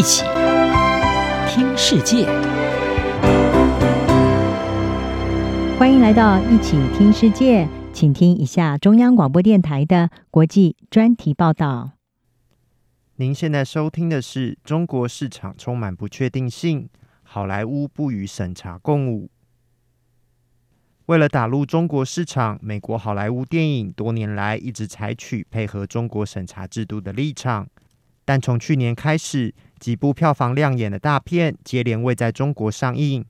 一起听世界，欢迎来到一起听世界，请听一下中央广播电台的国际专题报道。您现在收听的是中国市场充满不确定性，好莱坞不与审查共舞。为了打入中国市场，美国好莱坞电影多年来一直采取配合中国审查制度的立场。但从去年开始，几部票房亮眼的大片接连未在中国上映。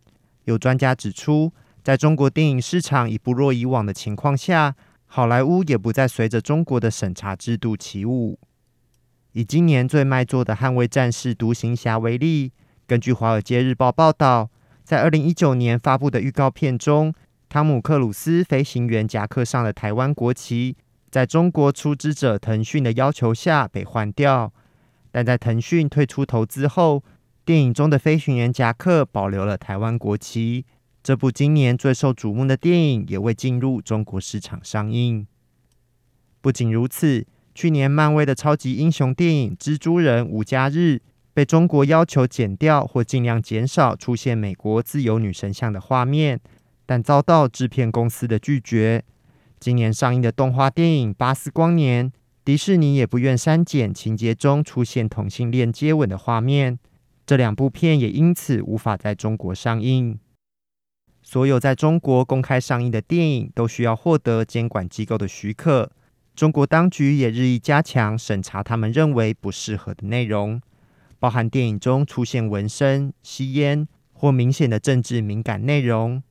有专家指出，在中国电影市场已不若以往的情况下，好莱坞也不再随着中国的审查制度起舞。以今年最卖座的《捍卫战士：独行侠》为例，根据《华尔街日报》报道，在二零一九年发布的预告片中，汤姆·克鲁斯飞行员夹克上的台湾国旗，在中国出资者腾讯的要求下被换掉。但在腾讯退出投资后，电影中的飞行员夹克保留了台湾国旗。这部今年最受瞩目的电影也未进入中国市场上映。不仅如此，去年漫威的超级英雄电影《蜘蛛人：无家日》被中国要求剪掉或尽量减少出现美国自由女神像的画面，但遭到制片公司的拒绝。今年上映的动画电影《巴斯光年》。迪士尼也不愿删减情节中出现同性恋接吻的画面，这两部片也因此无法在中国上映。所有在中国公开上映的电影都需要获得监管机构的许可，中国当局也日益加强审查他们认为不适合的内容，包含电影中出现纹身、吸烟或明显的政治敏感内容。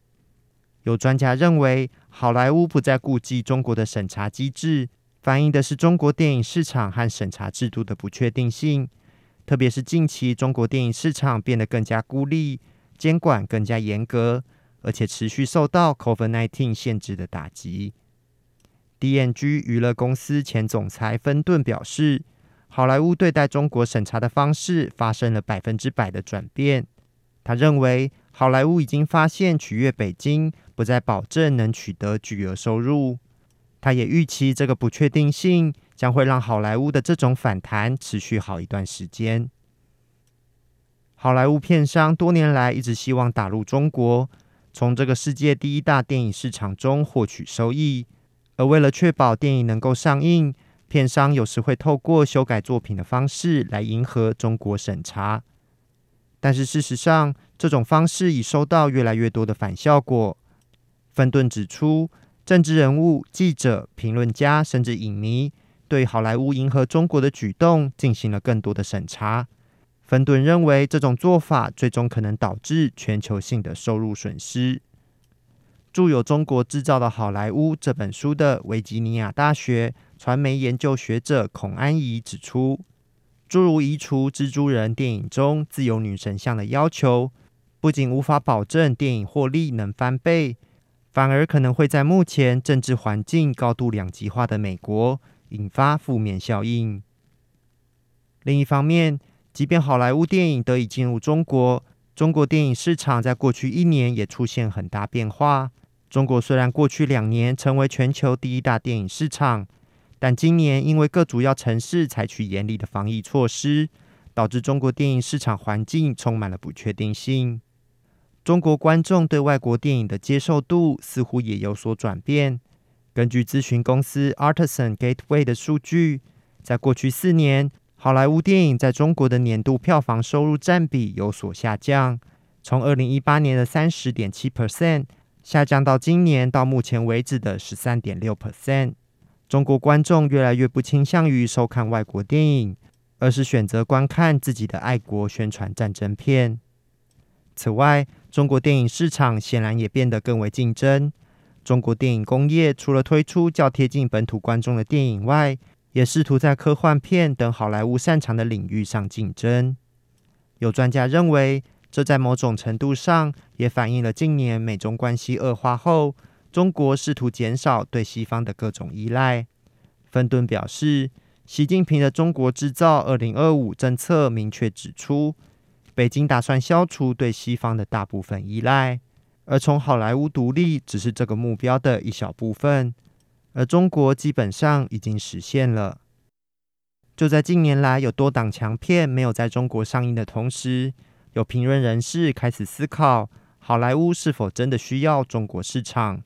有专家认为，好莱坞不再顾忌中国的审查机制。反映的是中国电影市场和审查制度的不确定性，特别是近期中国电影市场变得更加孤立，监管更加严格，而且持续受到 COVID-19 限制的打击。DNG 娱乐公司前总裁芬顿表示，好莱坞对待中国审查的方式发生了百分之百的转变。他认为，好莱坞已经发现取悦北京不再保证能取得巨额收入。他也预期这个不确定性将会让好莱坞的这种反弹持续好一段时间。好莱坞片商多年来一直希望打入中国，从这个世界第一大电影市场中获取收益。而为了确保电影能够上映，片商有时会透过修改作品的方式来迎合中国审查。但是事实上，这种方式已收到越来越多的反效果。芬顿指出。政治人物、记者、评论家，甚至影迷，对好莱坞迎合中国的举动进行了更多的审查。芬顿认为，这种做法最终可能导致全球性的收入损失。著有《中国制造的好莱坞》这本书的维吉尼亚大学传媒研究学者孔安怡指出，诸如移除蜘蛛人电影中自由女神像的要求，不仅无法保证电影获利能翻倍。反而可能会在目前政治环境高度两极化的美国引发负面效应。另一方面，即便好莱坞电影得以进入中国，中国电影市场在过去一年也出现很大变化。中国虽然过去两年成为全球第一大电影市场，但今年因为各主要城市采取严厉的防疫措施，导致中国电影市场环境充满了不确定性。中国观众对外国电影的接受度似乎也有所转变。根据咨询公司 Artisan Gateway 的数据，在过去四年，好莱坞电影在中国的年度票房收入占比有所下降，从二零一八年的三十点七 percent 下降到今年到目前为止的十三点六 percent。中国观众越来越不倾向于收看外国电影，而是选择观看自己的爱国宣传战争片。此外，中国电影市场显然也变得更为竞争。中国电影工业除了推出较贴近本土观众的电影外，也试图在科幻片等好莱坞擅长的领域上竞争。有专家认为，这在某种程度上也反映了近年美中关系恶化后，中国试图减少对西方的各种依赖。芬顿表示，习近平的“中国制造 2025” 政策明确指出，北京打算消除对西方的大部分依赖，而从好莱坞独立只是这个目标的一小部分，而中国基本上已经实现了。就在近年来有多档强片没有在中国上映的同时，有评论人士开始思考，好莱坞是否真的需要中国市场？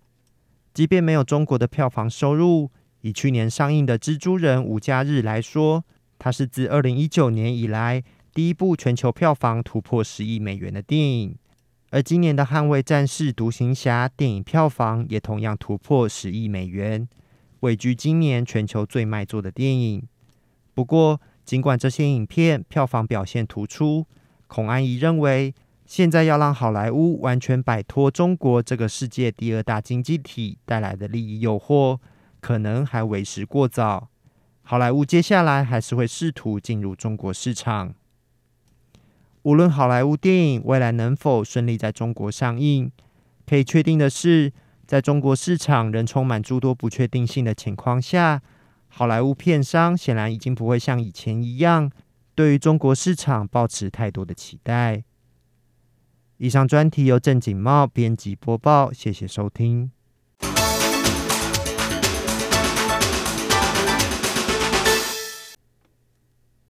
即便没有中国的票房收入，以去年上映的《蜘蛛人：无家日》来说，它是自二零一九年以来第一部全球票房突破十亿美元的电影。而今年的《捍卫战士：独行侠》电影票房也同样突破十亿美元，位居今年全球最卖座的电影。不过，尽管这些影片票房表现突出，孔安怡认为，现在要让好莱坞完全摆脱中国这个世界第二大经济体带来的利益诱惑，可能还为时过早。好莱坞接下来还是会试图进入中国市场。无论好莱坞电影未来能否顺利在中国上映，可以确定的是，在中国市场仍充满诸多不确定性的情况下。好莱坞片商显然已经不会像以前一样，对于中国市场抱持太多的期待。以上专题由郑锦茂编辑播报，谢谢收听。